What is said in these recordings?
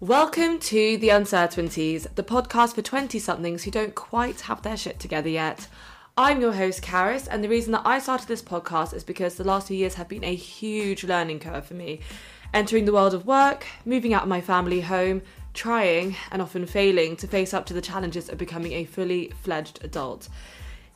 Welcome to The Uncertainties, the podcast for 20 somethings who don't quite have their shit together yet. I'm your host, Karis, and the reason that I started this podcast is because the last few years have been a huge learning curve for me. Entering the world of work, moving out of my family home, trying and often failing to face up to the challenges of becoming a fully fledged adult.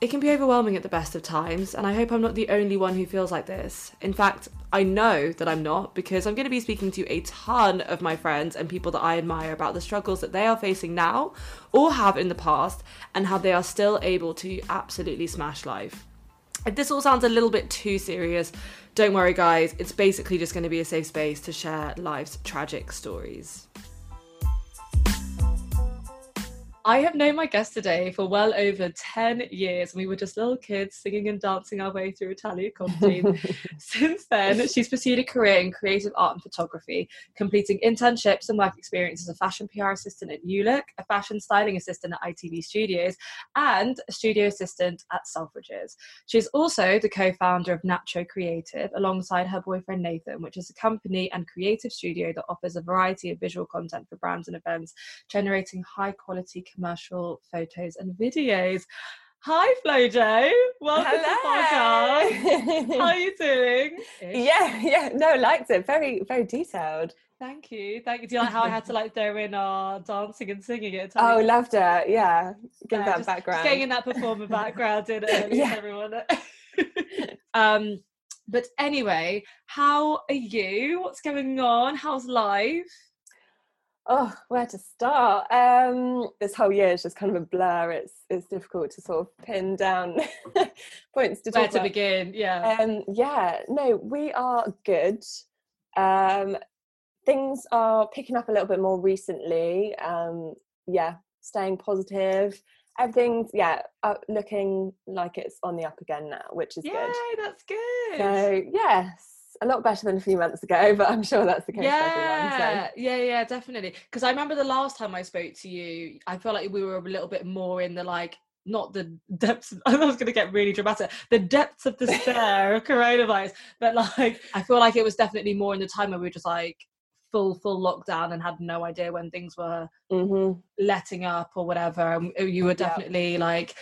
It can be overwhelming at the best of times, and I hope I'm not the only one who feels like this. In fact, I know that I'm not because I'm going to be speaking to a ton of my friends and people that I admire about the struggles that they are facing now or have in the past and how they are still able to absolutely smash life. If this all sounds a little bit too serious, don't worry, guys. It's basically just going to be a safe space to share life's tragic stories. I have known my guest today for well over 10 years, and we were just little kids singing and dancing our way through Italia Conti. Since then, she's pursued a career in creative art and photography, completing internships and work experience as a fashion PR assistant at Look, a fashion styling assistant at ITV Studios, and a studio assistant at Selfridges. She's also the co founder of Natcho Creative alongside her boyfriend Nathan, which is a company and creative studio that offers a variety of visual content for brands and events, generating high quality commercial photos and videos. Hi, Flojo. Welcome Hello. to the podcast. How are you doing? Yeah, yeah. No, liked it. Very, very detailed. Thank you. Thank you. Do you like how I had to like throw in our dancing and singing at a Oh, time? loved it. Yeah. Give Yeah, that just, background. Just getting in that performer background in it, Yeah. everyone. um, but anyway, how are you? What's going on? How's life? Oh, where to start? Um, this whole year is just kind of a blur. It's it's difficult to sort of pin down points to Where to about. begin? Yeah. Um, yeah, no, we are good. Um, things are picking up a little bit more recently. Um, yeah, staying positive. Everything's yeah, uh, looking like it's on the up again now, which is Yay, good. that's good. So yes, a lot better than a few months ago, but I'm sure that's the case for everyone. So. yeah, yeah, yeah, definitely. Because I remember the last time I spoke to you, I felt like we were a little bit more in the like, not the depths. I was going to get really dramatic. The depths of despair of coronavirus, but like, I feel like it was definitely more in the time where we were just like full, full lockdown and had no idea when things were hmm letting up or whatever. And you were Yeah. definitely like.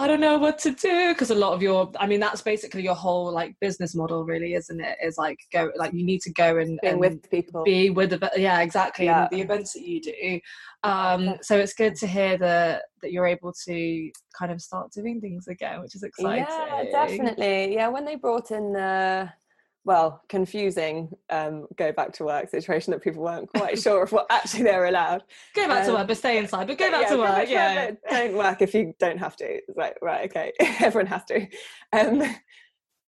I don't know what to do because a lot of your, I mean, that's basically your whole like business model, really, isn't it? Is like go, like you need to go and, and with people. be with the yeah exactly Yeah. the events that you do um so it's good to hear that that you're able to kind of start doing things again which is exciting Yeah, definitely. Yeah, when they brought in the well, confusing um, go back to work situation that people weren't quite sure of what actually they were allowed. go back to Um, work but stay inside but go back Yeah, to work back yeah but Don't work if you don't have to. It's like, right, okay, everyone has to. Um,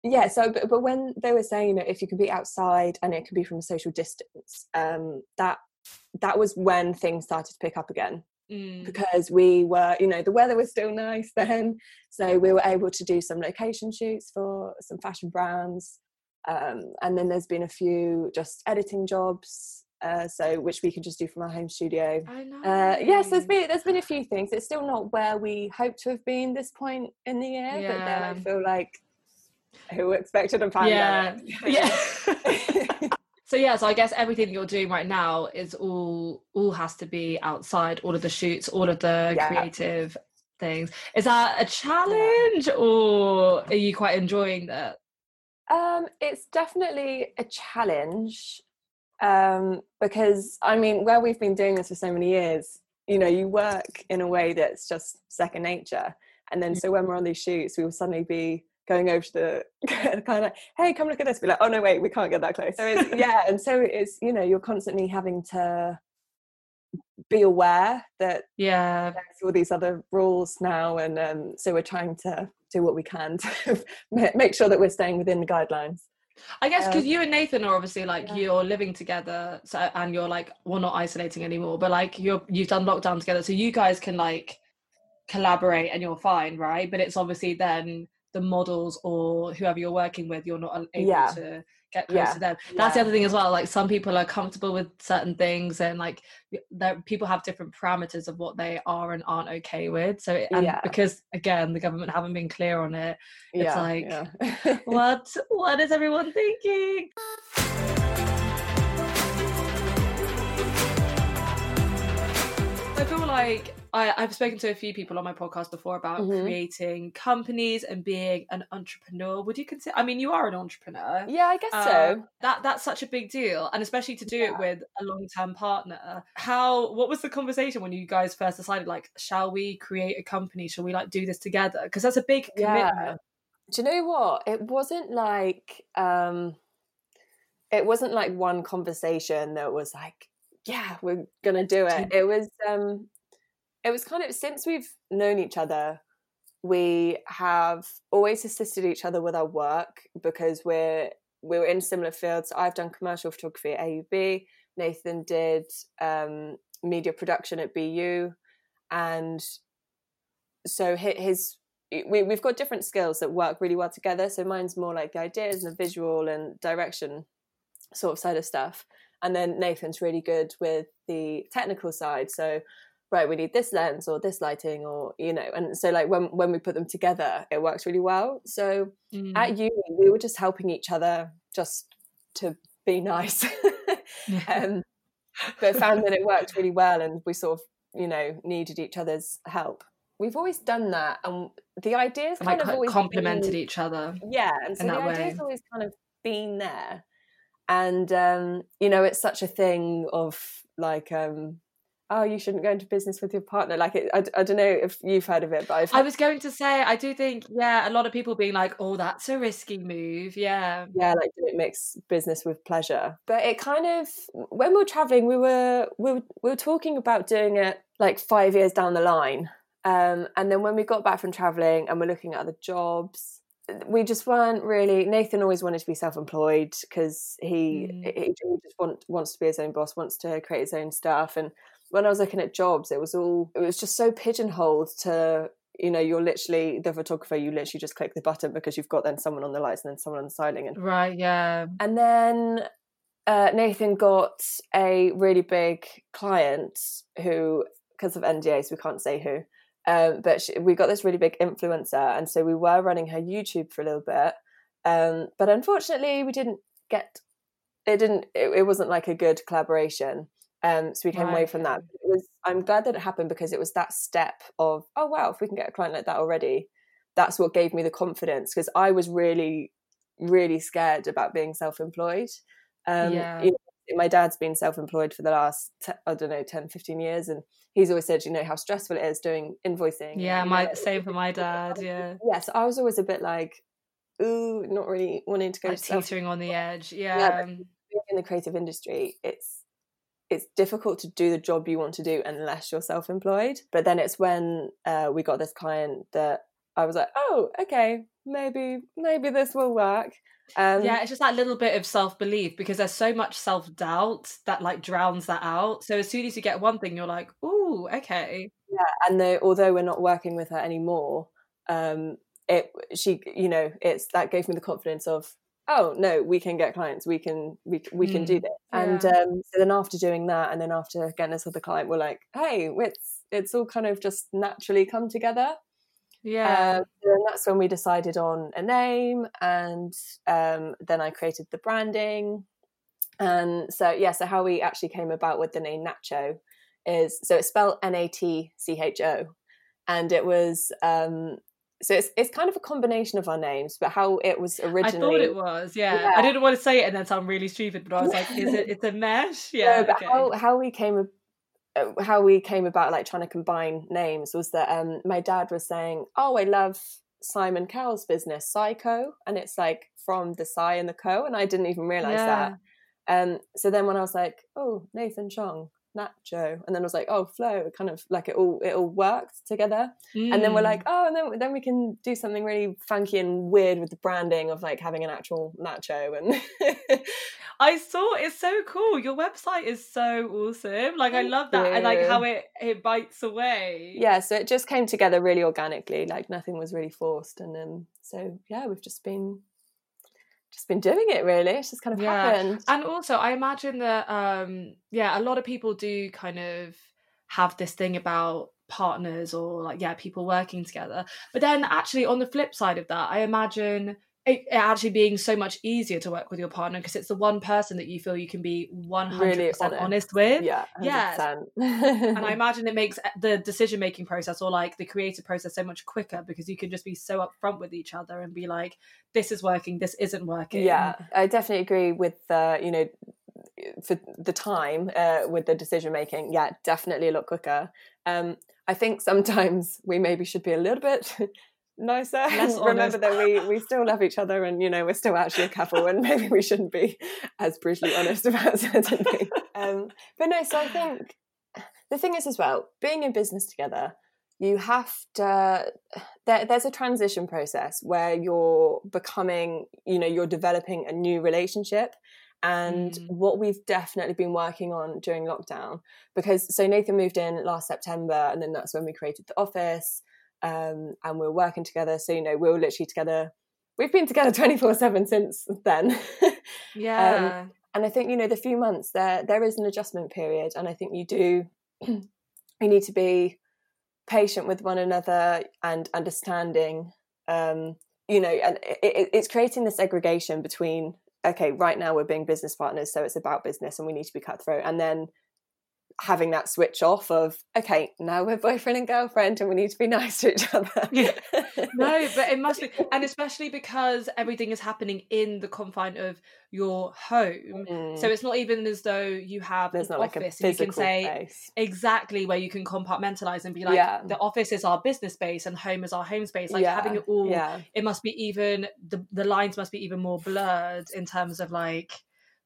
yeah, so, but, but when they were saying, that if you can be outside and it can be from a social distance, um, that that was when things started to pick up again Mm. because we were, you know, the weather was still nice then. So we were able to do some location shoots for some fashion brands. Um, and then there's been a few just editing jobs, uh, so which we can just do from our home studio. I know. Uh, yes, there's been there's been a few things. It's still not where we hope to have been this point in the year, but then I feel like who expected a pandemic? yeah so yeah so i guess everything you're doing right now is all all has to be outside all of the shoots all of the Yeah. creative things is that a challenge or are you quite enjoying that Um, it's definitely a challenge um, because I mean, where we've been doing this for so many years, you know, you work in a way that's just second nature, and then so when we're on these shoots, we will suddenly be going over to the kind of hey, come look at this. Be like, oh no, wait, we can't get that close. So it's, yeah, and so it's you know, you're constantly having to be aware that yeah there's all these other rules now, and um, so we're trying to do what we can to make sure that we're staying within the guidelines. I guess because Um, you and Nathan are obviously like yeah. you're living together, so and you're like well not isolating anymore, but like you're you've done lockdown together, so you guys can like collaborate and you're fine, right? But it's obviously then the models or whoever you're working with, you're not able Yeah. to get close Yeah. to them. That's the other thing as well. Like some people are comfortable with certain things, and like there people have different parameters of what they are and aren't okay with. So it- and Yeah. because again the government haven't been clear on it, It's yeah, like, yeah. what what is everyone thinking? I feel like I, I've spoken to a few people on my podcast before about Mhm. creating companies and being an entrepreneur. Would you consider? I mean, you are an entrepreneur. Yeah, I guess Uh, so. That that's such a big deal, and especially to do Yeah. it with a long term partner. How? What was the conversation when you guys first decided? Like, shall we create a company? Shall we like do this together? Because that's a big Yeah. commitment. Do you know what? It wasn't like um it wasn't like one conversation that was like, yeah, we're gonna do it. It was um it was kind of since we've known each other, we have always assisted each other with our work because we're we're in similar fields. I've done commercial photography at AUB. Nathan did um, media production at BU, and so hi- his we, we've got different skills that work really well together. So mine's more like the ideas and the visual and direction sort of side of stuff, and then Nathan's really good with the technical side. So right, we need this lens or this lighting or you know, and so like when when we put them together, it works really well. So Mm. at uni we were just helping each other just to be nice um, but found that it worked really well and we sort of you know needed each other's help we've always done that and the ideas kind like of always complemented been, each other. yeah and so the that ideas always kind of been there and um you know it's such a thing of like um oh you shouldn't go into business with your partner like it, I, I don't know if you've heard of it but I've I was going to say, I do think, yeah, a lot of people being like, oh, that's a risky move. Yeah. yeah like don't mix business with pleasure but it kind of when we were traveling we were we were, we were talking about doing it like five years down the line um, and then when we got back from traveling and we're looking at other jobs we just weren't really nathan always wanted to be self-employed because he, Mm. he he just want, wants to be his own boss wants to create his own stuff and when i was looking at jobs it was all it was just so pigeonholed to you know you're literally the photographer you literally just click the button because you've got then someone on the lights and then someone on the styling and Right. Yeah. and then uh, Nathan got a really big client who, because of NDAs, we can't say who, um, but she, we got this really big influencer. And so we were running her YouTube for a little bit. Um, but unfortunately, we didn't get it, didn't, it, it wasn't like a good collaboration. Um, so we came away from that. It was, I'm glad that it happened because it was that step of, oh, wow, if we can get a client like that already, that's what gave me the confidence because I was really really scared about being self-employed um Yeah. you know, my dad's been self-employed for the last i don't know 10 15 years and he's always said you know how stressful it is doing invoicing Yeah. My know, same for my dad. Yeah. yes i was always a bit like ooh not really wanting to go Like to self teetering on the edge. Yeah, Yeah. in the creative industry it's it's difficult to do the job you want to do unless you're self-employed but then it's when uh, we got this client that i was like oh okay maybe maybe this will work um yeah, it's just that little bit of self belief because there's so much self doubt that like drowns that out. So as soon as you get one thing, you're like, "Oh, okay." Yeah, and the, although we're not working with her anymore um it she you know it's that gave me the confidence of oh no we can get clients we can we, we can do Mm, this. And um so then after doing that and then after getting this other client we're like hey it's it's all kind of just naturally come together. Yeah. um, and that's when we decided on a name and um then i created the branding. And so yeah so how we actually came about with the name natcho is so it's spelled n-a-t-c-h-o and it was um so it's it's kind of a combination of our names but how it was originally. I thought it was. Yeah. Yeah. I didn't want to say it and then sound really stupid, but I was like, "Is it? It's a mesh." Yeah. No, but okay. how how we came uh, how we came about like trying to combine names was that um my dad was saying oh i love simon cowell's business syco and it's like from the psy and the co and i didn't even realize that um so then when i was like oh nathan chong natcho and then i was like oh flo it kind of like it all it all worked together and then we're Mm. like oh and then then we can do something really funky and weird with the branding of like having an actual nacho and I saw it's so cool. Your website is so awesome. Like I love that and like how it it bites away. yeah so it just came together really organically like nothing was really forced and um so yeah we've just been just been doing it really it's just kind of Yeah. happened And also, I imagine that um yeah, a lot of people do kind of have this thing about partners or like yeah, people working together. But then actually on the flip side of that, I imagine it, actually being so much easier to work with your partner because it's the one person that you feel you can be 100% really honest. honest. with. Yeah. 100%. Yeah. and I imagine it makes the decision making process or like the creative process so much quicker because you can just be so upfront with each other and be like, this is working, this isn't working. Yeah. I definitely agree with, uh, you know, for the time uh, with the decision making, yeah, definitely a lot quicker. Um, I think sometimes we maybe should be a little bit nicer. Remember that we we still love each other and you know we're still actually a couple and maybe we shouldn't be as brutally honest about certain things. Um, but no so i think the thing is as well being in business together you have to there, there's a transition process where you're becoming you know you're developing a new relationship. And mm. what we've definitely been working on during lockdown because so nathan moved in last september and then that's when we created the office um, and we're working together. So you know, we're literally together. We've been together twenty four seven since then. Um, yeah. Um, and I think you know the few months there there is an adjustment period, and I think you do you need to be patient with one another and understanding. Um, you know, and it, it's creating the segregation between okay, right now we're being business partners, so it's about business, and we need to be cutthroat, and then having that switch off of okay now we're boyfriend and girlfriend and we need to be nice to each other yeah. no but it must be and especially because everything is happening in the confine of your home mm. so it's not even as though you have There's an office like and you can say place. exactly where you can compartmentalize and be like yeah. the office is our business space and home is our home space like yeah. having it all it must be even the, the lines must be even more blurred in terms of like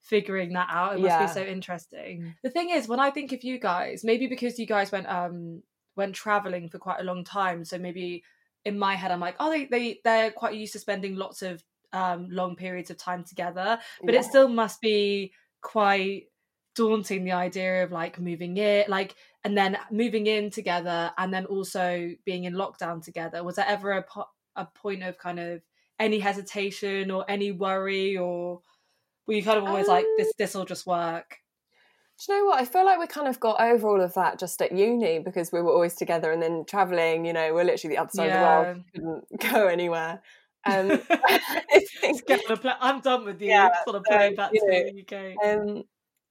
figuring that out. It must yeah. be so interesting. The thing is, when I think of you guys, maybe because you guys went um went traveling for quite a long time, so maybe in my head I'm like, oh, they they they're quite used to spending lots of um long periods of time together, but yeah. it still must be quite daunting the idea of like moving it like and then moving in together and then also being in lockdown together was there ever a, po- a point of kind of any hesitation or any worry or were you kind of always um, like this this will just work do you know what? I feel like we kind of got over all of that just at uni because we were always together and then traveling, you know, we're literally the other side yeah. of the world, couldn't go anywhere. Um, I'm done with you. Yeah, sort of playing back to know, the UK. Um,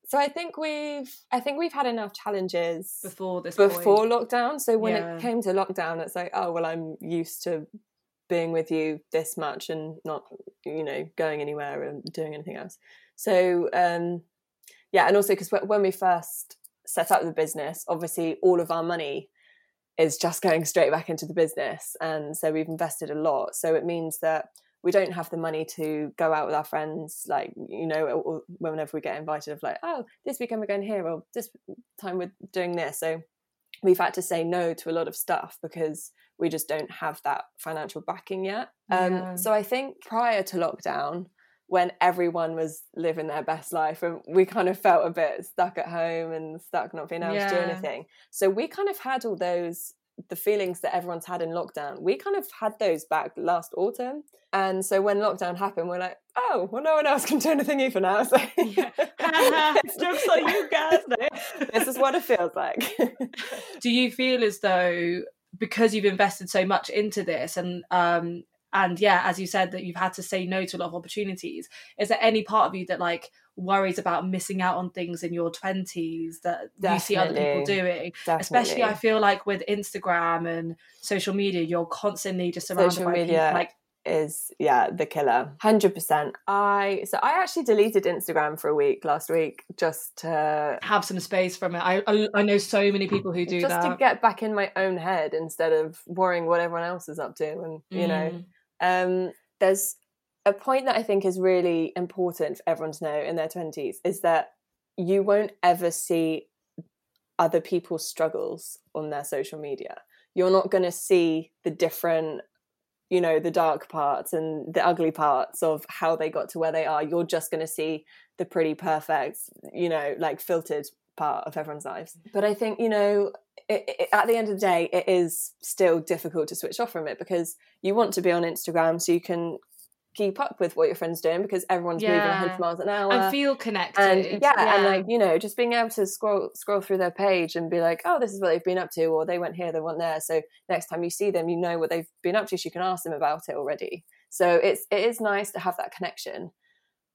so I think we've I think we've had enough challenges before this before point. lockdown. So when yeah. it came to lockdown, it's like, oh well, I'm used to being with you this much and not you know going anywhere and doing anything else. So um yeah and also because when we first set up the business obviously all of our money is just going straight back into the business and so we've invested a lot. So it means that we don't have the money to go out with our friends like you know whenever we get invited of like oh this weekend we're going here or this time we're doing this. So we've had to say no to a lot of stuff because we just don't have that financial backing yet. Um, yeah. So I think prior to lockdown, when everyone was living their best life and we kind of felt a bit stuck at home and stuck not being able yeah. to do anything. So we kind of had all those the feelings that everyone's had in lockdown. We kind of had those back last autumn. And so when lockdown happened, we're like, oh, well, no one else can do anything either now. So yeah. it's just like you guys this is what it feels like. do you feel as though because you've invested so much into this and um and yeah as you said that you've had to say no to a lot of opportunities is there any part of you that like worries about missing out on things in your 20s that Definitely. you see other people doing Definitely. especially i feel like with instagram and social media you're constantly just surrounded social by media. people like is yeah the killer. 100% i so i actually deleted instagram for a week last week just to have some space from it. I i, I know so many people who do just that. just to get back in my own head instead of worrying what everyone else is up to and you mm. know um there's a point that i think is really important for everyone to know in their 20s is that you won't ever see other people's struggles on their social media. You're not going to see the different you know the dark parts and the ugly parts of how they got to where they are you're just going to see the pretty perfect you know like filtered part of everyone's lives. But i think you know it, it, at the end of the day it is still difficult to switch off from it because you want to be on instagram so you can keep up with what your friends doing because everyone's yeah. moving 100 miles an hour. and feel connected. And yeah, yeah, and like you know just being able to scroll scroll through their page and be like oh this is what they've been up to or they went here they went there. So next time you see them you know what they've been up to so you can ask them about it already. So it's it is nice to have that connection.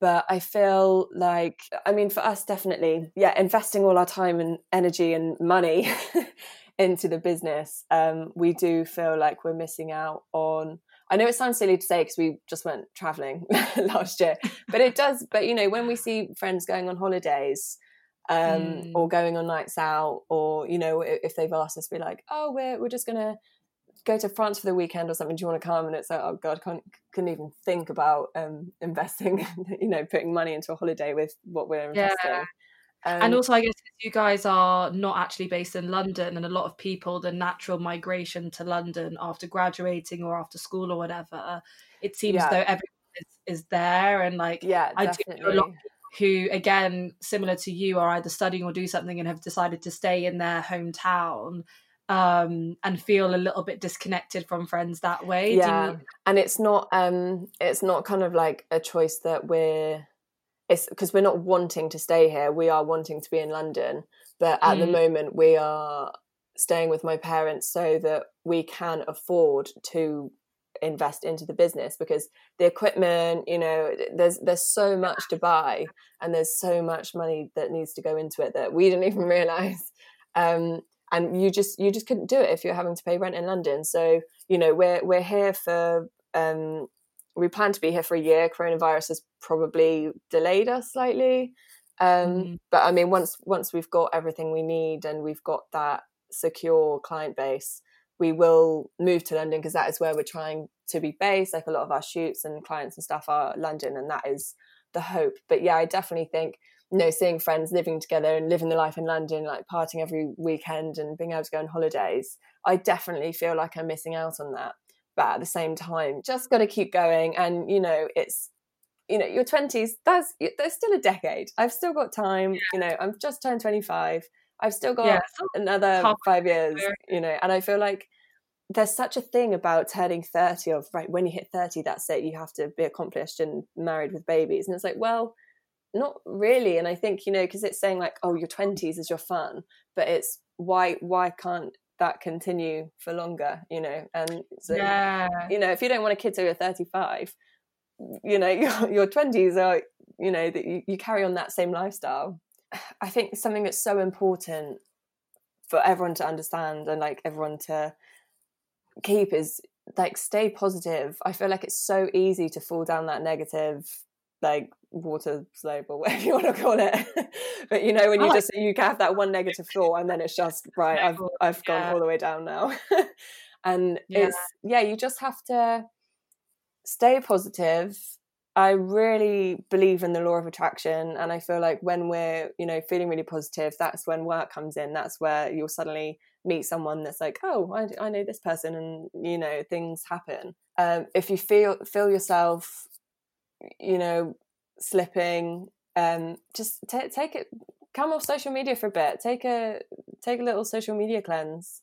But I feel like I mean for us definitely, yeah, investing all our time and energy and money into the business, um, we do feel like we're missing out on I know it sounds silly to say because we just went traveling last year, but it does. But you know, when we see friends going on holidays, um, mm. or going on nights out, or you know, if they've asked us to be like, oh, we're we're just gonna go to France for the weekend or something. Do you want to come? And it's like, oh god, can't couldn't even think about um, investing. you know, putting money into a holiday with what we're investing. Yeah. Um, and also, I guess you guys are not actually based in London, and a lot of people, the natural migration to London after graduating or after school or whatever, it seems yeah. though everyone is, is, there. And like, yeah, I definitely. do a lot who, again, similar to you, are either studying or do something and have decided to stay in their hometown um and feel a little bit disconnected from friends that way yeah and it's not um it's not kind of like a choice that we're it's because we're not wanting to stay here we are wanting to be in london but at mm. the moment we are staying with my parents so that we can afford to invest into the business because the equipment you know there's there's so much to buy and there's so much money that needs to go into it that we didn't even realize um, and you just you just couldn't do it if you're having to pay rent in london so you know we're we're here for um, we plan to be here for a year. Coronavirus has probably delayed us slightly. Um, mm. But I mean, once once we've got everything we need and we've got that secure client base, we will move to London because that is where we're trying to be based. Like a lot of our shoots and clients and stuff are London, and that is the hope. But yeah, I definitely think you know seeing friends living together and living the life in London, like partying every weekend and being able to go on holidays, I definitely feel like I'm missing out on that but at the same time just got to keep going and you know it's you know your 20s that's there's still a decade. I've still got time yeah. you know i've just turned 25 i've still got yeah, another five years you know and i feel like there's such a thing about turning 30 of right when you hit 30 that's it you have to be accomplished and married with babies and it's like well not really and i think you know because it's saying like oh your 20s is your fun but it's why why can't that continue for longer you know? And so yeah. you know if you don't want a kid till you're 35 you know your, your 20s are you know that you, you carry on that same lifestyle. I think something that's so important for everyone to understand and like everyone to keep is like stay positive. I feel like it's so easy to fall down that negative like water slope or whatever you want to call it. but you know, when you oh, just you have that one negative thought and then it's just right, I've I've gone yeah. all the way down now. and yeah. it's yeah, you just have to stay positive. I really believe in the law of attraction and I feel like when we're, you know, feeling really positive, that's when work comes in. That's where you'll suddenly meet someone that's like, oh, I, I know this person, and you know, things happen. Um, if you feel feel yourself you know, slipping, um, just t- take it, come off social media for a bit. Take a take a little social media cleanse.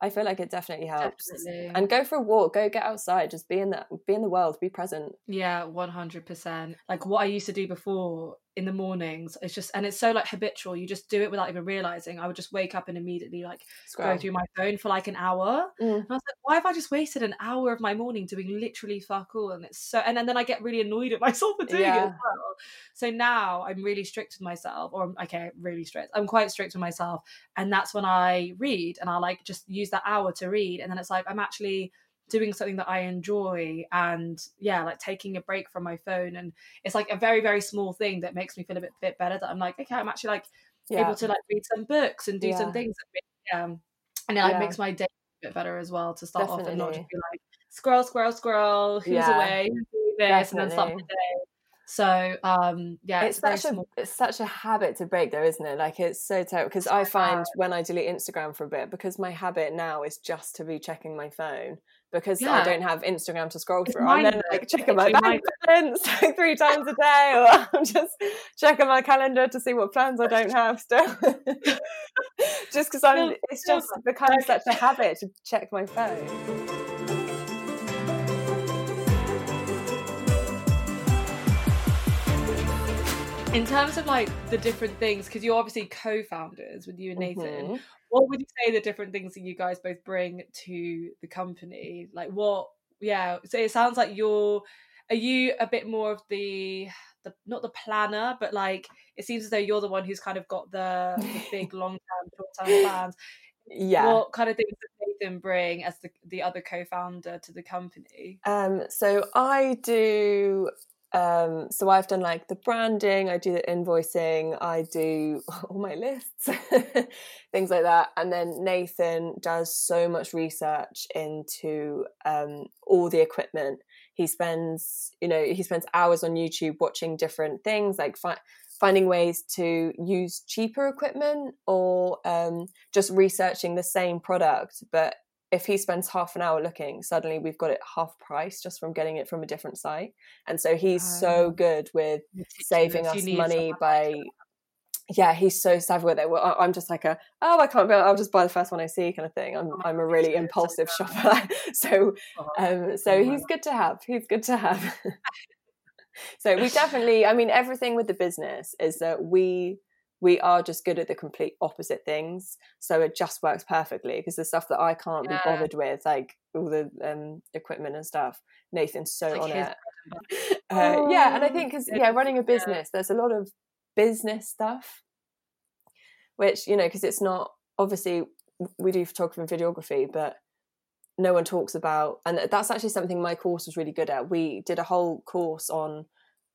I feel like it definitely helps. Definitely. And go for a walk, go get outside, just be in that be in the world, be present. Yeah, 100%. Like what I used to do before in the mornings it's just and it's so like habitual you just do it without even realizing i would just wake up and immediately like Scroll. go through my phone for like an hour mm. and i was like why have i just wasted an hour of my morning doing literally fuck all and it's so and, and then i get really annoyed at myself for doing yeah. it as well so now i'm really strict with myself or okay really strict i'm quite strict with myself and that's when i read and i like just use that hour to read and then it's like i'm actually doing something that I enjoy and yeah, like taking a break from my phone. And it's like a very, very small thing that makes me feel a bit, bit better that I'm like, okay, I'm actually like yeah. able to like read some books and do yeah. some things. That um, and it like yeah. makes my day a bit better as well to start Definitely. off and not just be like, squirrel, squirrel, squirrel, who's away, who's this, Definitely. and then start the day. So um yeah, it's, it's such a it's such a habit to break though, isn't it? Like it's so terrible because I find when I delete Instagram for a bit because my habit now is just to be checking my phone because yeah. I don't have Instagram to scroll through. I'm then like checking my bank balance like three times a day, or I'm just checking my calendar to see what plans I don't have still. just because I'm, it's just become such a habit to check my phone. In terms of like the different things because you're obviously co-founders with you and nathan mm-hmm. what would you say the different things that you guys both bring to the company like what yeah. So it sounds like you're. Are you a bit more of the the not the planner, but like it seems as though you're the one who's kind of got the, the big long term, short term plans. Yeah. What kind of things does Nathan bring as the the other co founder to the company? Um, so I do um, so I've done like the branding, I do the invoicing, I do all my lists, things like that. And then Nathan does so much research into um, all the equipment. He spends, you know, he spends hours on YouTube watching different things, like fi- finding ways to use cheaper equipment or um, just researching the same product, but if he spends half an hour looking, suddenly we've got it half price just from getting it from a different site. And so he's um, so good with saving us money by yeah, he's so savvy with it. Well, I'm just like a oh, I can't. I'll just buy the first one I see, kind of thing. I'm I'm a really impulsive shopper, so oh, um, so he's good to have. He's good to have. so we definitely, I mean, everything with the business is that we we are just good at the complete opposite things so it just works perfectly because the stuff that i can't yeah. be bothered with like all the um, equipment and stuff nathan's so like on it. uh, oh, yeah and i think because yeah running a business there's a lot of business stuff which you know because it's not obviously we do photography and videography but no one talks about and that's actually something my course was really good at. We did a whole course on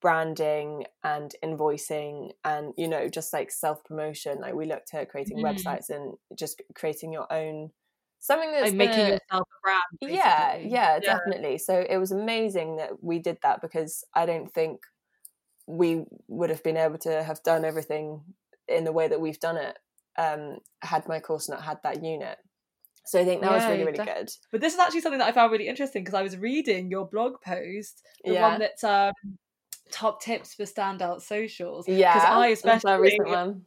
branding and invoicing and you know just like self promotion like we looked at creating mm. websites and just creating your own something that's like making gonna, yourself a brand yeah, yeah, yeah definitely so it was amazing that we did that because i don't think we would have been able to have done everything in the way that we've done it um had my course not had that unit so I think that yeah, was really, really good. But this is actually something that I found really interesting because I was reading your blog post, the yeah. one that um, top tips for standout socials. Yeah, because I especially recent one.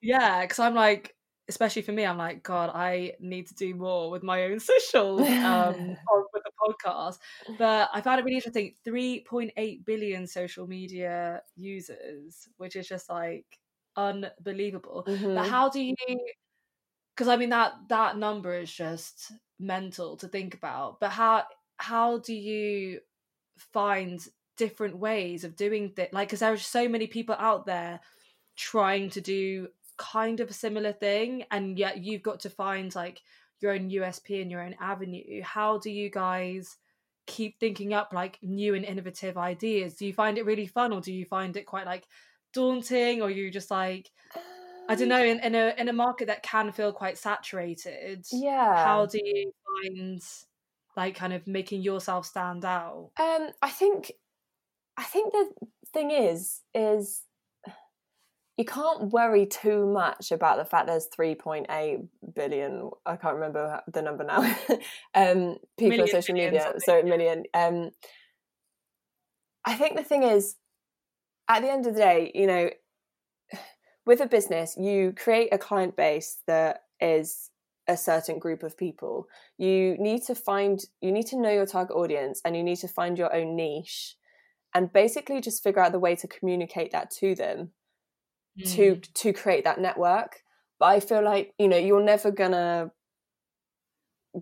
Yeah, because I'm like, especially for me, I'm like, God, I need to do more with my own socials um, with the podcast. But I found it really interesting. 3.8 billion social media users, which is just like unbelievable. Mm-hmm. But how do you? Because I mean that that number is just mental to think about. But how how do you find different ways of doing that like because there are so many people out there trying to do kind of a similar thing and yet you've got to find like your own USP and your own avenue. How do you guys keep thinking up like new and innovative ideas? Do you find it really fun or do you find it quite like daunting or you just like I don't know in, in a in a market that can feel quite saturated yeah. how do you find like kind of making yourself stand out? Um I think I think the thing is, is you can't worry too much about the fact there's 3.8 billion i can't remember the number now um, people million, on social media so million um, i think the thing is at the end of the day you know with a business you create a client base that is a certain group of people. You need to find you need to know your target audience and you need to find your own niche and basically just figure out the way to communicate that to them mm. to to create that network but i feel like you know you're never gonna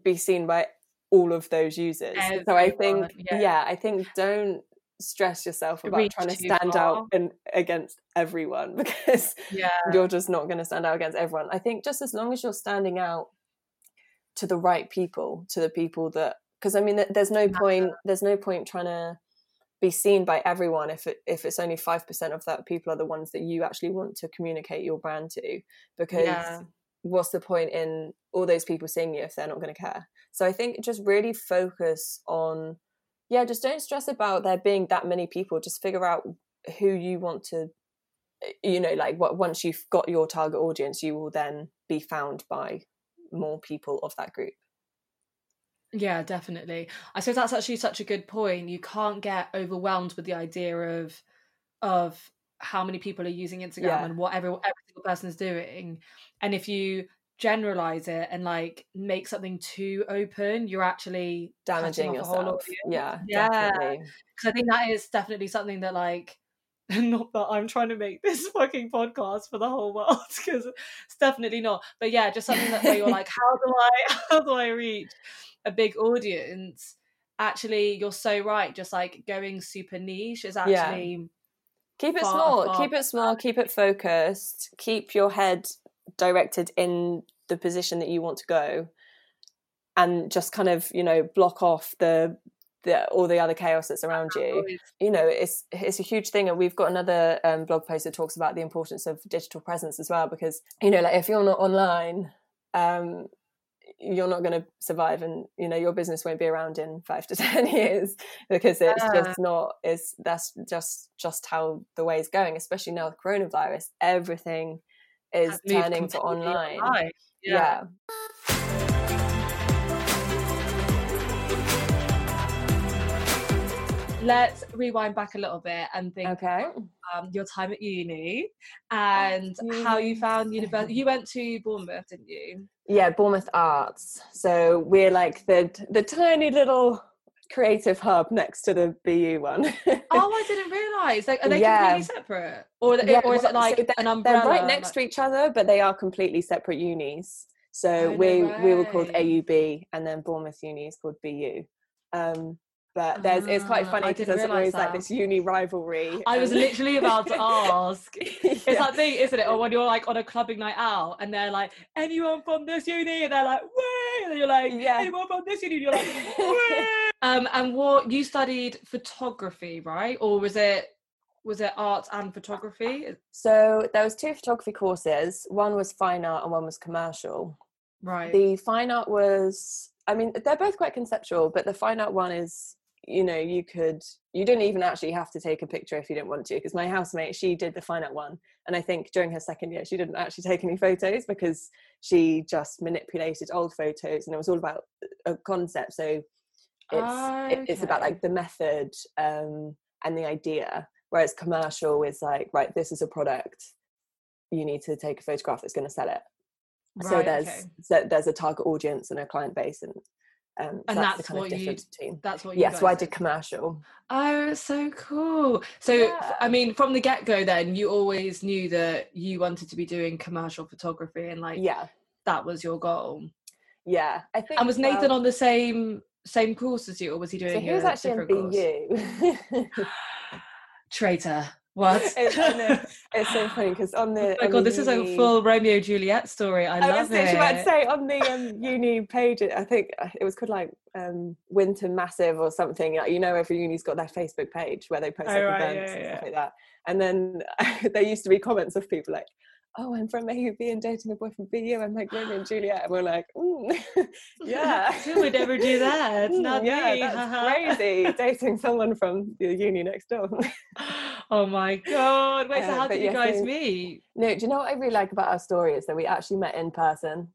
be seen by all of those users Everyone, so i think yeah. yeah. i think don't stress yourself about Reach trying to stand far. out in, against everyone because yeah. you're just not going to stand out against everyone i think just as long as you're standing out to the right people to the people that because i mean there's no point there's no point trying to be seen by everyone if it if it's only 5% of that people are the ones that you actually want to communicate your brand to because yeah. what's the point in all those people seeing you if they're not going to care? So i think just really focus on yeah just don't stress about there being that many people. Just figure out who you want to eh, you know like what once you've got your target audience you will then be found by more people of that group yeah, definitely. I suppose that's actually such a good point. You can't get overwhelmed with the idea of of how many people are using Instagram yeah. and what every, every single person is doing. And if you generalize it and like make something too open, you're actually damaging yourself. Yeah, yeah. Because I think that is definitely something that like not that I'm trying to make this fucking podcast for the whole world because it's definitely not. But yeah, just something that you're like, how do I how do I reach a big audience actually you're so right just like going super niche is actually yeah. keep it far, small far keep it small keep it focused keep your head directed in the position that you want to go and just kind of you know block off the the, all the other chaos that's around you. You know, it's it's a huge thing, and we've got another um, blog post that talks about the importance of digital presence as well. Because you know, like if you're not online, um, you're not going to survive and you know your business won't be around in five to ten years because it's yeah. just not is that's just just how the way is going especially now with coronavirus everything is turning to online yeah. yeah. let's rewind back a little bit and think okay um, your time at uni and how you found university you went to bournemouth didn't you yeah bournemouth arts so we're like the the tiny little creative hub next to the BU one. oh, I didn't realise. Like, are they yeah. completely separate, or, yeah, or is it like so an umbrella? They're right next like... to each other, but they are completely separate unis. So oh, we no we were called AUB, and then Bournemouth Uni is called BU. Um, but there's it's quite ah, funny because there's always that. like this uni rivalry. I was literally about to ask. It's that thing, isn't it? Or when you're like on a clubbing night out and they're like, anyone from this uni? And they're like, way and you're like, yeah. anyone from this uni? And you're like, way um, and what you studied photography, right? Or was it was it art and photography? So there was two photography courses. One was fine art and one was commercial. Right. The fine art was I mean, they're both quite conceptual, but the fine art one is you know you could you didn't even actually have to take a picture if you didn't want to because my housemate she did the fine art one and i think during her second year she didn't actually take any photos because she just manipulated old photos and it was all about a concept so it's okay. it's about like the method um, and the idea whereas commercial is like right this is a product you need to take a photograph that's going to sell it right, so there's okay. so there's a target audience and a client base and um, and that's, that's what you. Between. That's what. Yeah, so I did commercial. Oh, so cool. So yeah. I mean, from the get go, then you always knew that you wanted to be doing commercial photography, and like, yeah, that was your goal. Yeah, I think. And was Nathan on the same same course as you, or was he doing? So he was actually in BU. Traitor. What? it's, it's so funny because on the. Oh my god, this uni... is a full Romeo Juliet story. I, I love was it. about to say on the um, uni page, I think uh, it was called like um, Winter Massive or something. Like, you know, every uni's got their Facebook page where they post oh, like, right, events yeah, and stuff like that. And then there used to be comments of people like, oh, I'm from AUB and dating a boy from BU. I'm like Romeo and Juliet. And we're like, mm, yeah. Who would ever do that? Mm, Not yeah, me. that's crazy. dating someone from the uni next door. oh my God. Wait, so how did you guys meet? No, do you know what I really like about our story is that we actually met in person.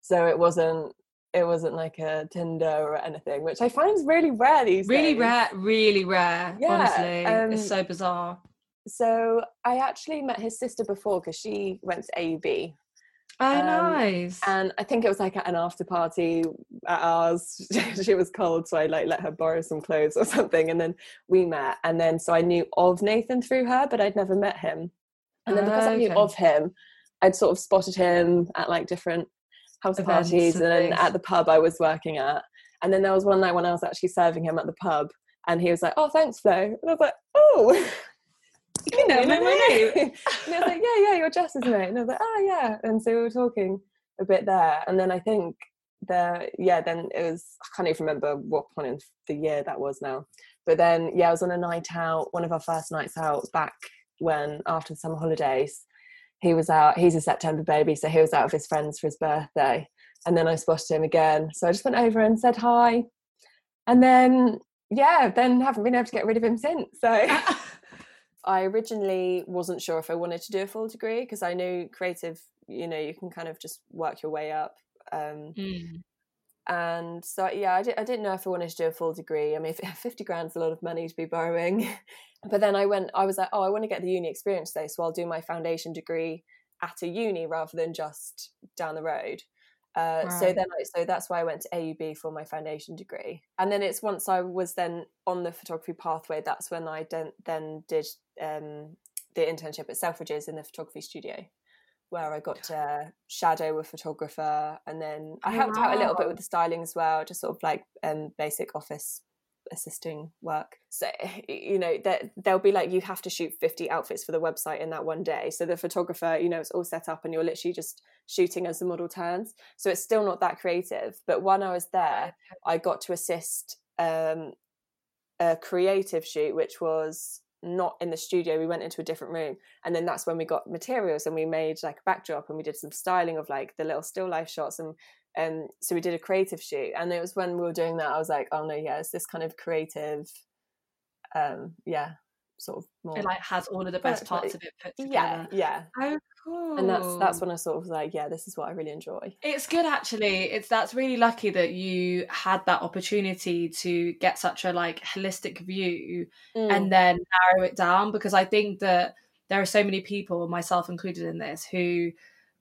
So it wasn't it wasn't like a Tinder or anything, which I find is really rare these really days. rare, really rare. Yeah, honestly, um, it's so bizarre so I actually met his sister before because she went to AUB. Oh, um, nice. And I think it was like at an after party at ours. she was cold, so I like let her borrow some clothes or something. And then we met. And then so I knew of Nathan through her, but I'd never met him. And then because okay. I knew of him, I'd sort of spotted him at like different house Events parties and, and at the pub I was working at. And then there was one night when I was actually serving him at the pub and he was like, Oh, thanks, Flo. And I was like, Oh, you know my name. and I was like, yeah, yeah, you're Jess's mate. And I was like, oh, yeah. And so we were talking a bit there. And then I think the, yeah, then it was, I can't even remember what point in the year that was now. But then, yeah, I was on a night out, one of our first nights out back when, after the summer holidays, he was out, he's a September baby, so he was out with his friends for his birthday. And then I spotted him again. So I just went over and said hi. And then, yeah, then haven't been able to get rid of him since. So I originally wasn't sure if I wanted to do a full degree because I knew creative, you know, you can kind of just work your way up. Um, mm. And so, yeah, I, did, I didn't know if I wanted to do a full degree. I mean, 50 grand's a lot of money to be borrowing. but then I went, I was like, oh, I want to get the uni experience though. So I'll do my foundation degree at a uni rather than just down the road. Uh. So then, I, so that's why I went to AUB for my foundation degree, and then it's once I was then on the photography pathway. That's when I then then did um, the internship at Selfridges in the photography studio, where I got to shadow a photographer, and then I helped wow. out a little bit with the styling as well, just sort of like um, basic office assisting work. So you know that they'll be like, you have to shoot fifty outfits for the website in that one day. So the photographer, you know, it's all set up, and you're literally just shooting as the model turns. So it's still not that creative. But when I was there, I got to assist um, a creative shoot, which was not in the studio we went into a different room and then that's when we got materials and we made like a backdrop and we did some styling of like the little still life shots and um so we did a creative shoot and it was when we were doing that i was like oh no yeah it's this kind of creative um yeah sort of more it like has all of the best parts of it put together. yeah. Yeah oh cool and that's that's when i sort of was like yeah this is what i really enjoy. It's good actually. It's that's really lucky that you had that opportunity to get such a like holistic view mm. and then narrow it down because i think that there are so many people myself included in this who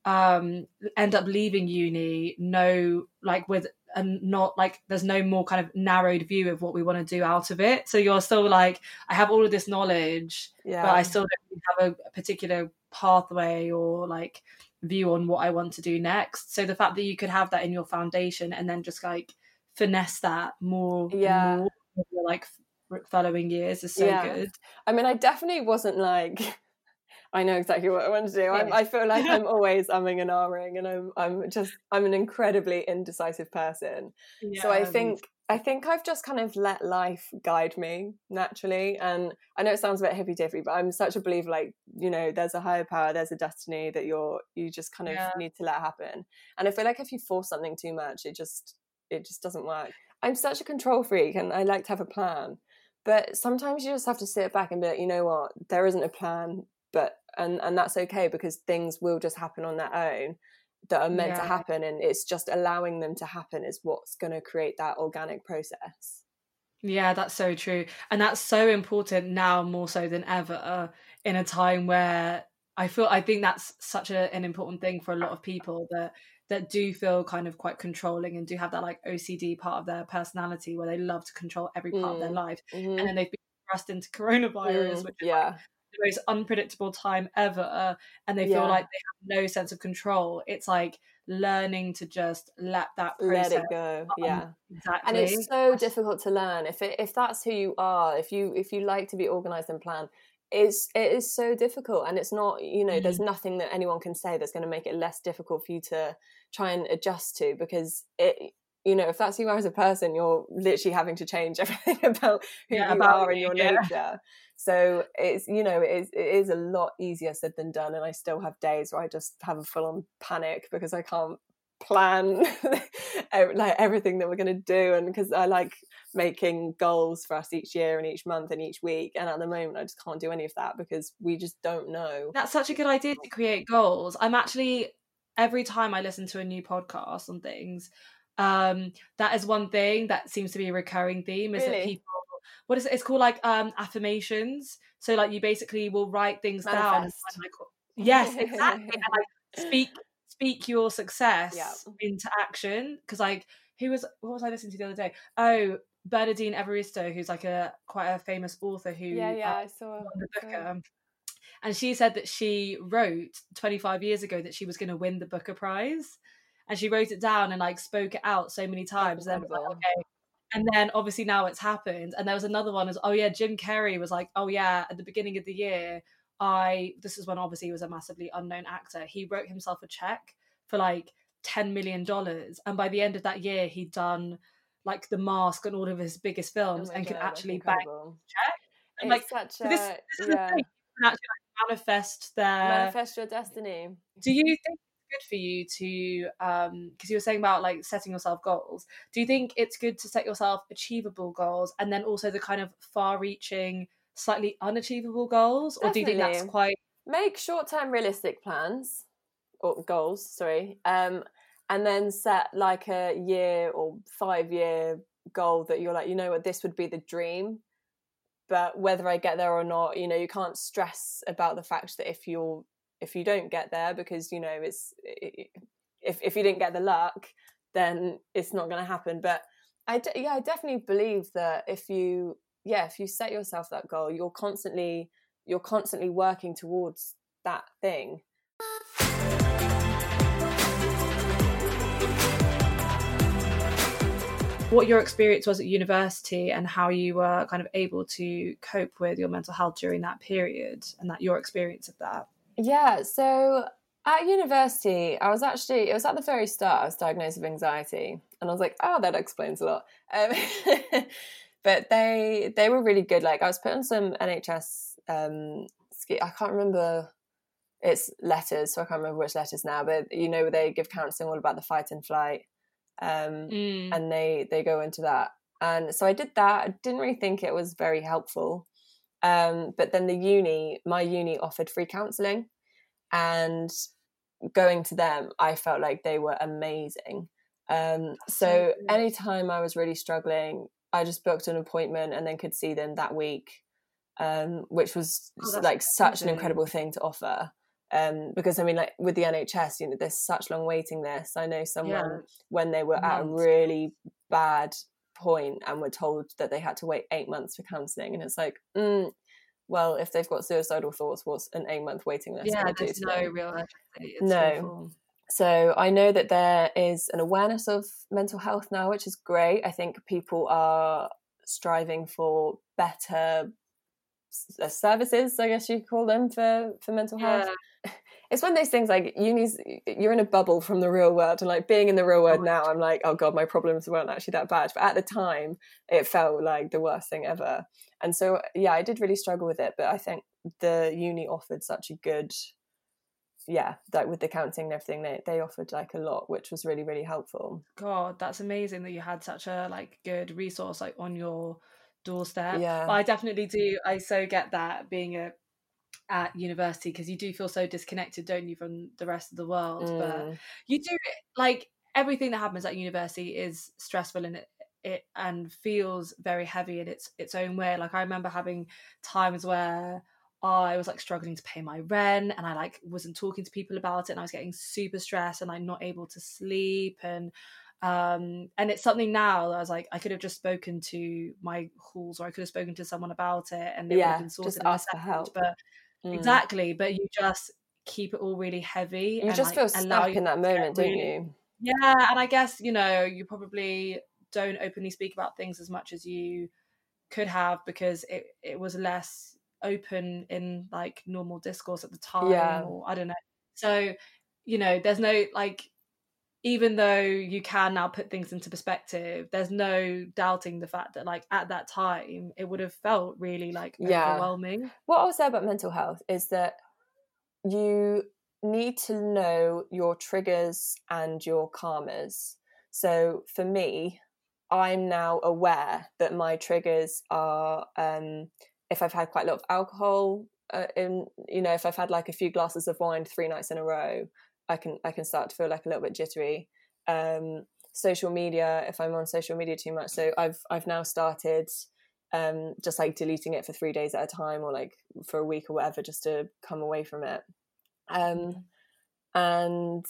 um end up leaving uni no like with and not like there's no more kind of narrowed view of what we want to do out of it so you're still like i have all of this knowledge yeah. but i still don't have a, a particular pathway or like view on what i want to do next so the fact that you could have that in your foundation and then just like finesse that more yeah more, like following years is so yeah. good i mean i definitely wasn't like I know exactly what I want to do. Yeah. i feel like I'm always umming and ahhing, and I'm I'm just I'm an incredibly indecisive person. Yeah, so I think I think I've just kind of let life guide me naturally. And I know it sounds a bit hippy dippy, but I'm such a believer like, you know, there's a higher power, there's a destiny that you're you just kind of yeah. need to let happen. And I feel like if you force something too much, it just it just doesn't work. I'm such a control freak and I like to have a plan. But sometimes you just have to sit back and be like, you know what, there isn't a plan but and and that's okay because things will just happen on their own that are meant yeah. to happen and it's just allowing them to happen is what's going to create that organic process yeah that's so true and that's so important now more so than ever in a time where i feel i think that's such a, an important thing for a lot of people that that do feel kind of quite controlling and do have that like ocd part of their personality where they love to control every part mm. of their mm, life mm-hmm. and then they've been thrust into coronavirus mm, which yeah like the most unpredictable time ever and they feel yeah. like they have no sense of control. It's like learning to just let that process let it go. yeah. Exactly and it's so difficult to learn. If it, if that's who you are if you if you like to be organized and plan it's it is so difficult. And it's not you know mm there's nothing that anyone can say that's going to make it less difficult for you to try and adjust to because it you know if that's who you are as a person you're literally having to change everything about who yeah, you about are and your yeah. nature. So it's you know it is, it is a lot easier said than done, and I still have days where I just have a full on panic because I can't plan like everything that we're going to do and because i like making goals for us each year and each month and each week and at the moment i just can't do any of that because we just don't know. That's such a good idea to create goals. I'm actually every time i listen to a new podcast on things um that is one thing that seems to be a recurring theme is really? that people what is it? It's called like um affirmations. So like you basically will write things Manifest. down. Like, yes, exactly. and like speak speak your success yeah. into action. Because like who was what was I listening to the other day? Oh, Bernardine Evaristo, who's like a quite a famous author who yeah yeah uh, I saw the Booker. Um, and she said that she wrote 25 years ago that she was going to win the Booker Prize, and she wrote it down and like spoke it out so many times. Then like, okay, and then obviously now it's happened. And there was another one as oh yeah, Jim Carrey was like, oh yeah, at the beginning of the year, I this is when obviously he was a massively unknown actor. He wrote himself a check for like ten million dollars, and by the end of that year, he'd done like The Mask and all of his biggest oh films, oh and God, could actually bank check. And it's like such a, this, this yeah. actually like manifest their manifest your destiny. Do you think good for you to um because you were saying about like setting yourself goals. Do you think it's good to set yourself achievable goals and then also the kind of far reaching slightly unachievable goals? Or do you think that's quite make short-term realistic plans or goals sorry um and then set like a year or five year goal that you're like you know what? This would be the dream but whether i get there or not you know you can't stress about the fact that if you're if you don't get there because you know it's if if you didn't get the luck then it's not going to happen but i de- yeah i definitely believe that if you yeah if you set yourself that goal you're constantly you're constantly working towards that thing what your experience was at university and how you were kind of able to cope with your mental health during that period and that your experience of that. Yeah, so at university, I was actually, it was at the very start, I was diagnosed with anxiety. And I was like, oh, that explains a lot. Um, but they they were really good. Like I was put on some NHS um, I can't remember it's letters, so I can't remember which letters now, but you know they give counselling all about the fight and flight um, mm. and they they go into that. And so I did that. I didn't really think it was very helpful. Um, but then the uni, my uni offered free counselling, and going to them, I felt like they were amazing. Um, so anytime I was really struggling, I just booked an appointment and then could see them that week, um, which was oh, like such an incredible thing to offer um, because I mean, like with the NHS, you know, there's such long waiting lists. I know someone yeah. when they were months. at a really bad point and were told that they had to wait eight months for counselling, and it's like, mm, well, if they've got suicidal thoughts, what's an eight month waiting list? Yeah, there's no them? real urgency. no. So I know that there is an awareness of mental health now, which is great. I think people are striving for better uh, services, I guess you call them for for mental health. It's one of those things like uni's you're in a bubble from the real world and like being in the real world now I'm like oh god my problems weren't actually that bad but at the time it felt like the worst thing ever and so yeah I did really struggle with it but I think the uni offered such a good yeah, like with the counting and everything, they they offered like a lot, which was really really helpful. God, that's amazing that you had such a like good resource like on your doorstep. Yeah. But I definitely do. I so get that being a at university because you do feel so disconnected, don't you, from the rest of the world? Mm. But you do like everything that happens at university is stressful and it, it and feels very heavy in its its own way. Like I remember having times where I was like struggling to pay my rent and I like wasn't talking to people about it and I was getting super stressed and I'm not able to sleep and um and it's something now that I was like I could have just spoken to my halls or I could have spoken to someone about it and it yeah, would have been sorted just ask for help but mm. exactly but you just keep it all really heavy you just like, feel stuck in that moment don't you yeah and I guess you know you probably don't openly speak about things as much as you could have because it it was less open in like normal discourse at the time yeah. or I don't know so you know there's no like even though you can now put things into perspective, there's no doubting the fact that like at that time it would have felt really like yeah. overwhelming. What I'll say about mental health is that you need to know your triggers and your karmas. So for me, I'm now aware that my triggers are um, if I've had quite a lot of alcohol uh, in, you know, if I've had like a few glasses of wine three nights in a row, I can I can start to feel like a little bit jittery. Um, social media, if I'm on social media too much, so I've I've now started um, just like deleting it for three days at a time, or like for a week or whatever, just to come away from it. Um, mm-hmm. and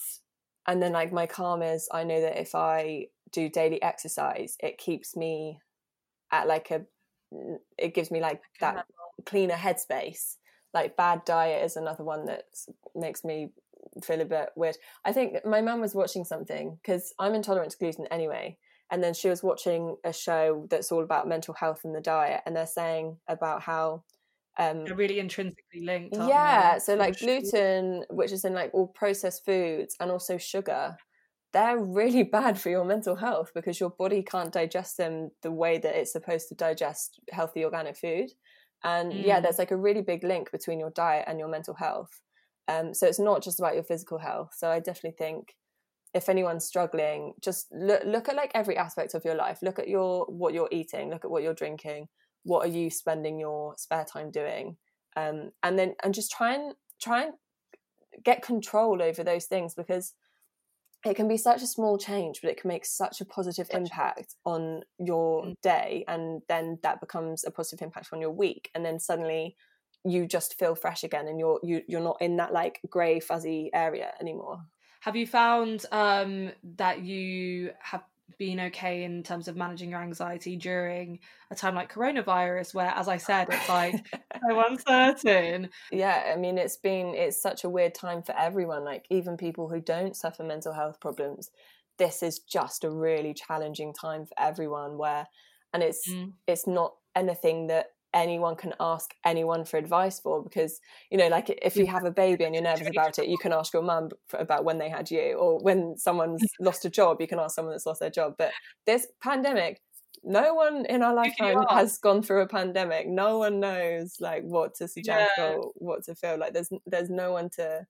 and then like my calm is, I know that if I do daily exercise, it keeps me at like a it gives me like that cleaner headspace like bad diet is another one that makes me feel a bit weird. I think my mum was watching something because I'm intolerant to gluten anyway. And then she was watching a show that's all about mental health and the diet. And they're saying about how um, they're really intrinsically linked. Yeah. They? So, like gluten, which is in like all processed foods, and also sugar, they're really bad for your mental health because your body can't digest them the way that it's supposed to digest healthy organic food. And mm. yeah, there's like a really big link between your diet and your mental health. Um, so it's not just about your physical health. So I definitely think if anyone's struggling, just look look at like every aspect of your life. Look at your what you're eating. Look at what you're drinking. What are you spending your spare time doing? Um, and then and just try and try and get control over those things because it can be such a small change, but it can make such a positive impact on your mm. day, and then that becomes a positive impact on your week, and then suddenly you just feel fresh again and you're you, you're not in that like grey fuzzy area anymore? Have you found um that you have been okay in terms of managing your anxiety during a time like coronavirus where as i said it's like so uncertain? Yeah i mean it's been it's such a weird time for everyone like even people who don't suffer mental health problems. This is just a really challenging time for everyone where and it's mm. it's not anything that anyone can ask anyone for advice for because you know like if you have a baby and you're nervous about it you can ask your mum about when they had you or when someone's lost a job you can ask someone that's lost their job but this pandemic no one in our lifetime has gone through a pandemic. No one knows like what to suggest yeah. or what to feel like there's there's no one to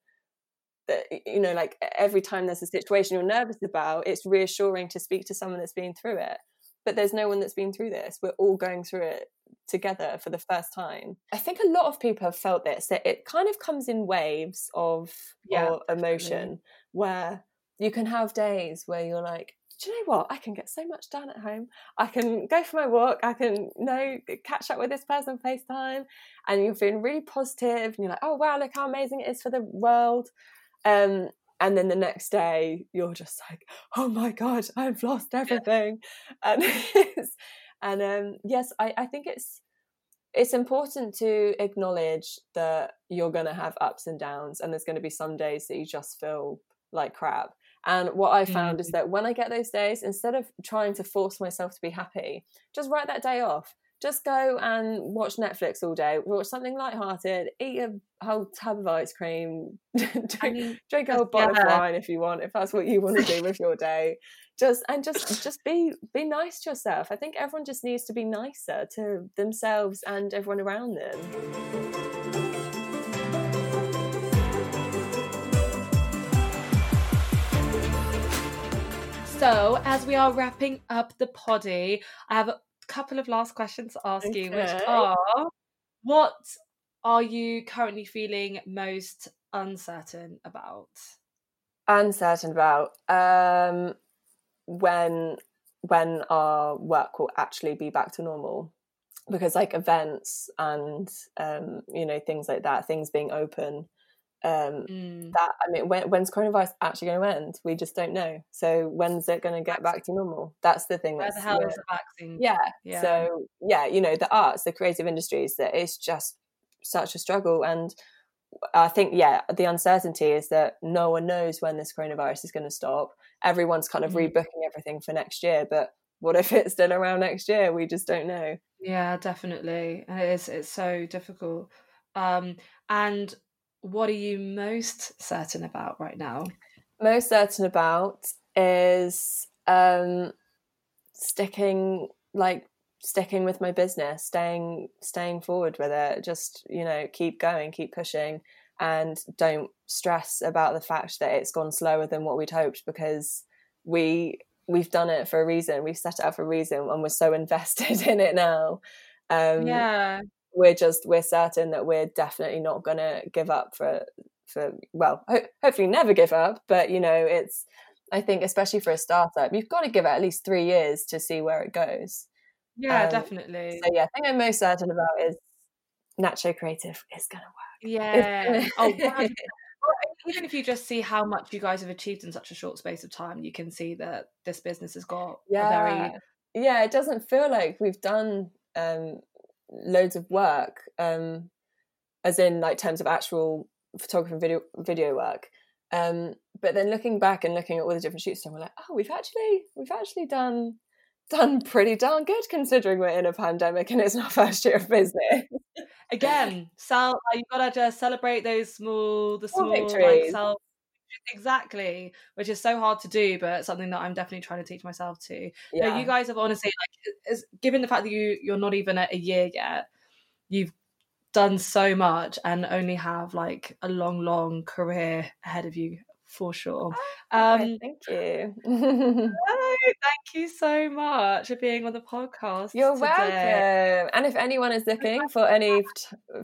that you know like every time there's a situation you're nervous about it's reassuring to speak to someone that's been through it but there's no one that's been through this we're all going through it together for the first time i think a lot of people have felt this that it kind of comes in waves of yeah, emotion definitely. where you can have days where you're like do you know what? I can get so much done at home. I can go for my walk. I can you know catch up with this person on FaceTime, and you're feeling really positive, and you're like, oh wow, look how amazing it is for the world. Um, and then the next day you're just like oh my god i've lost everything. And and um, yes I, I think it's it's important to acknowledge that you're going to have ups and downs and there's going to be some days that you just feel like crap. And what i found mm-hmm. is that when i get those days instead of trying to force myself to be happy just write that day off just go and watch Netflix all day, watch something light-hearted, eat a whole tub of ice cream, drink, drink a whole bottle yeah. of wine if you want, if that's what you want to do with your day. Just and just just be be nice to yourself. I think everyone just needs to be nicer to themselves and everyone around them. So, as we are wrapping up the poddy, I have couple of last questions to ask okay. you, which are what are you currently feeling most uncertain about? Uncertain about um, when when our work will actually be back to normal because like events and um, you know things like that things being open um, mm. that I mean, when, when's coronavirus actually going to end? We just don't know. So when's it going to get back to normal? That's the thing. Where that's, the hell is the vaccine? Yeah. yeah. So yeah, you know, the arts, the creative industries, that it's just such a struggle. And I think yeah, the uncertainty is that no one knows when this coronavirus is going to stop. Everyone's kind of mm. rebooking everything for next year, but what if it's still around next year? We just don't know. Yeah, definitely. And it is. It's so difficult. Um, and what are you most certain about right now? Most certain about is um, sticking like sticking with my business, staying staying forward with it. Just you know, keep going, keep pushing, and don't stress about the fact that it's gone slower than what we'd hoped because we we've done it for a reason. We've set it up for a reason, and we're so invested in it now. Um, yeah, we're just we're certain that we're definitely not going to give up for for well ho- hopefully never give up but you know it's i think especially for a startup you've got to give it at least three years to see where it goes. Yeah um, definitely. so yeah i think i'm most certain about is Natcho creative is going to work. Yeah. Oh wow. even if you just see how much you guys have achieved in such a short space of time you can see that this business has got yeah very yeah it doesn't feel like we've done um loads of work, um, as in like terms of actual photography and video video work. Um, but then looking back and looking at all the different shoots, and we're like, oh, we've actually we've actually done done pretty darn good considering we're in a pandemic and it's our first year of business. Again, so you've got to just celebrate those small, the small, small like, self exactly which is so hard to do but something that i'm definitely trying to teach myself to yeah. You, you guys have honestly like given the fact that you you're not even at a year yet you've done so much and only have like a long long career ahead of you for sure. Oh, um thank you. thank you so much for being on the podcast you're today. welcome. And if anyone is looking for any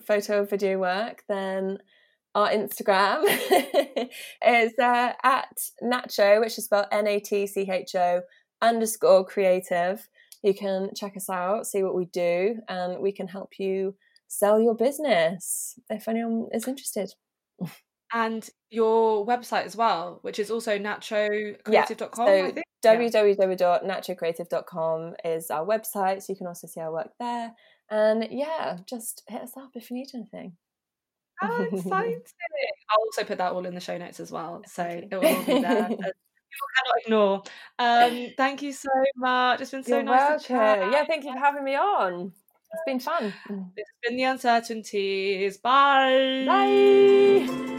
photo video work then our Instagram is uh, at Natcho, which is spelled N A T C H O underscore creative. You can check us out, see what we do, and we can help you sell your business if anyone is interested. And your website as well, which is also natchocreative.com. Yeah, so www.natchocreative.com is our website, so you can also see our work there. And yeah, just hit us up if you need anything. Oh, exciting. I'll also put that all in the show notes as well. So it will all be there. cannot ignore. Um, thank you so much. It's been so You're nice welcome. to chat. Yeah, thank you for having me on. It's been fun. It's been the uncertainties. Bye. Bye.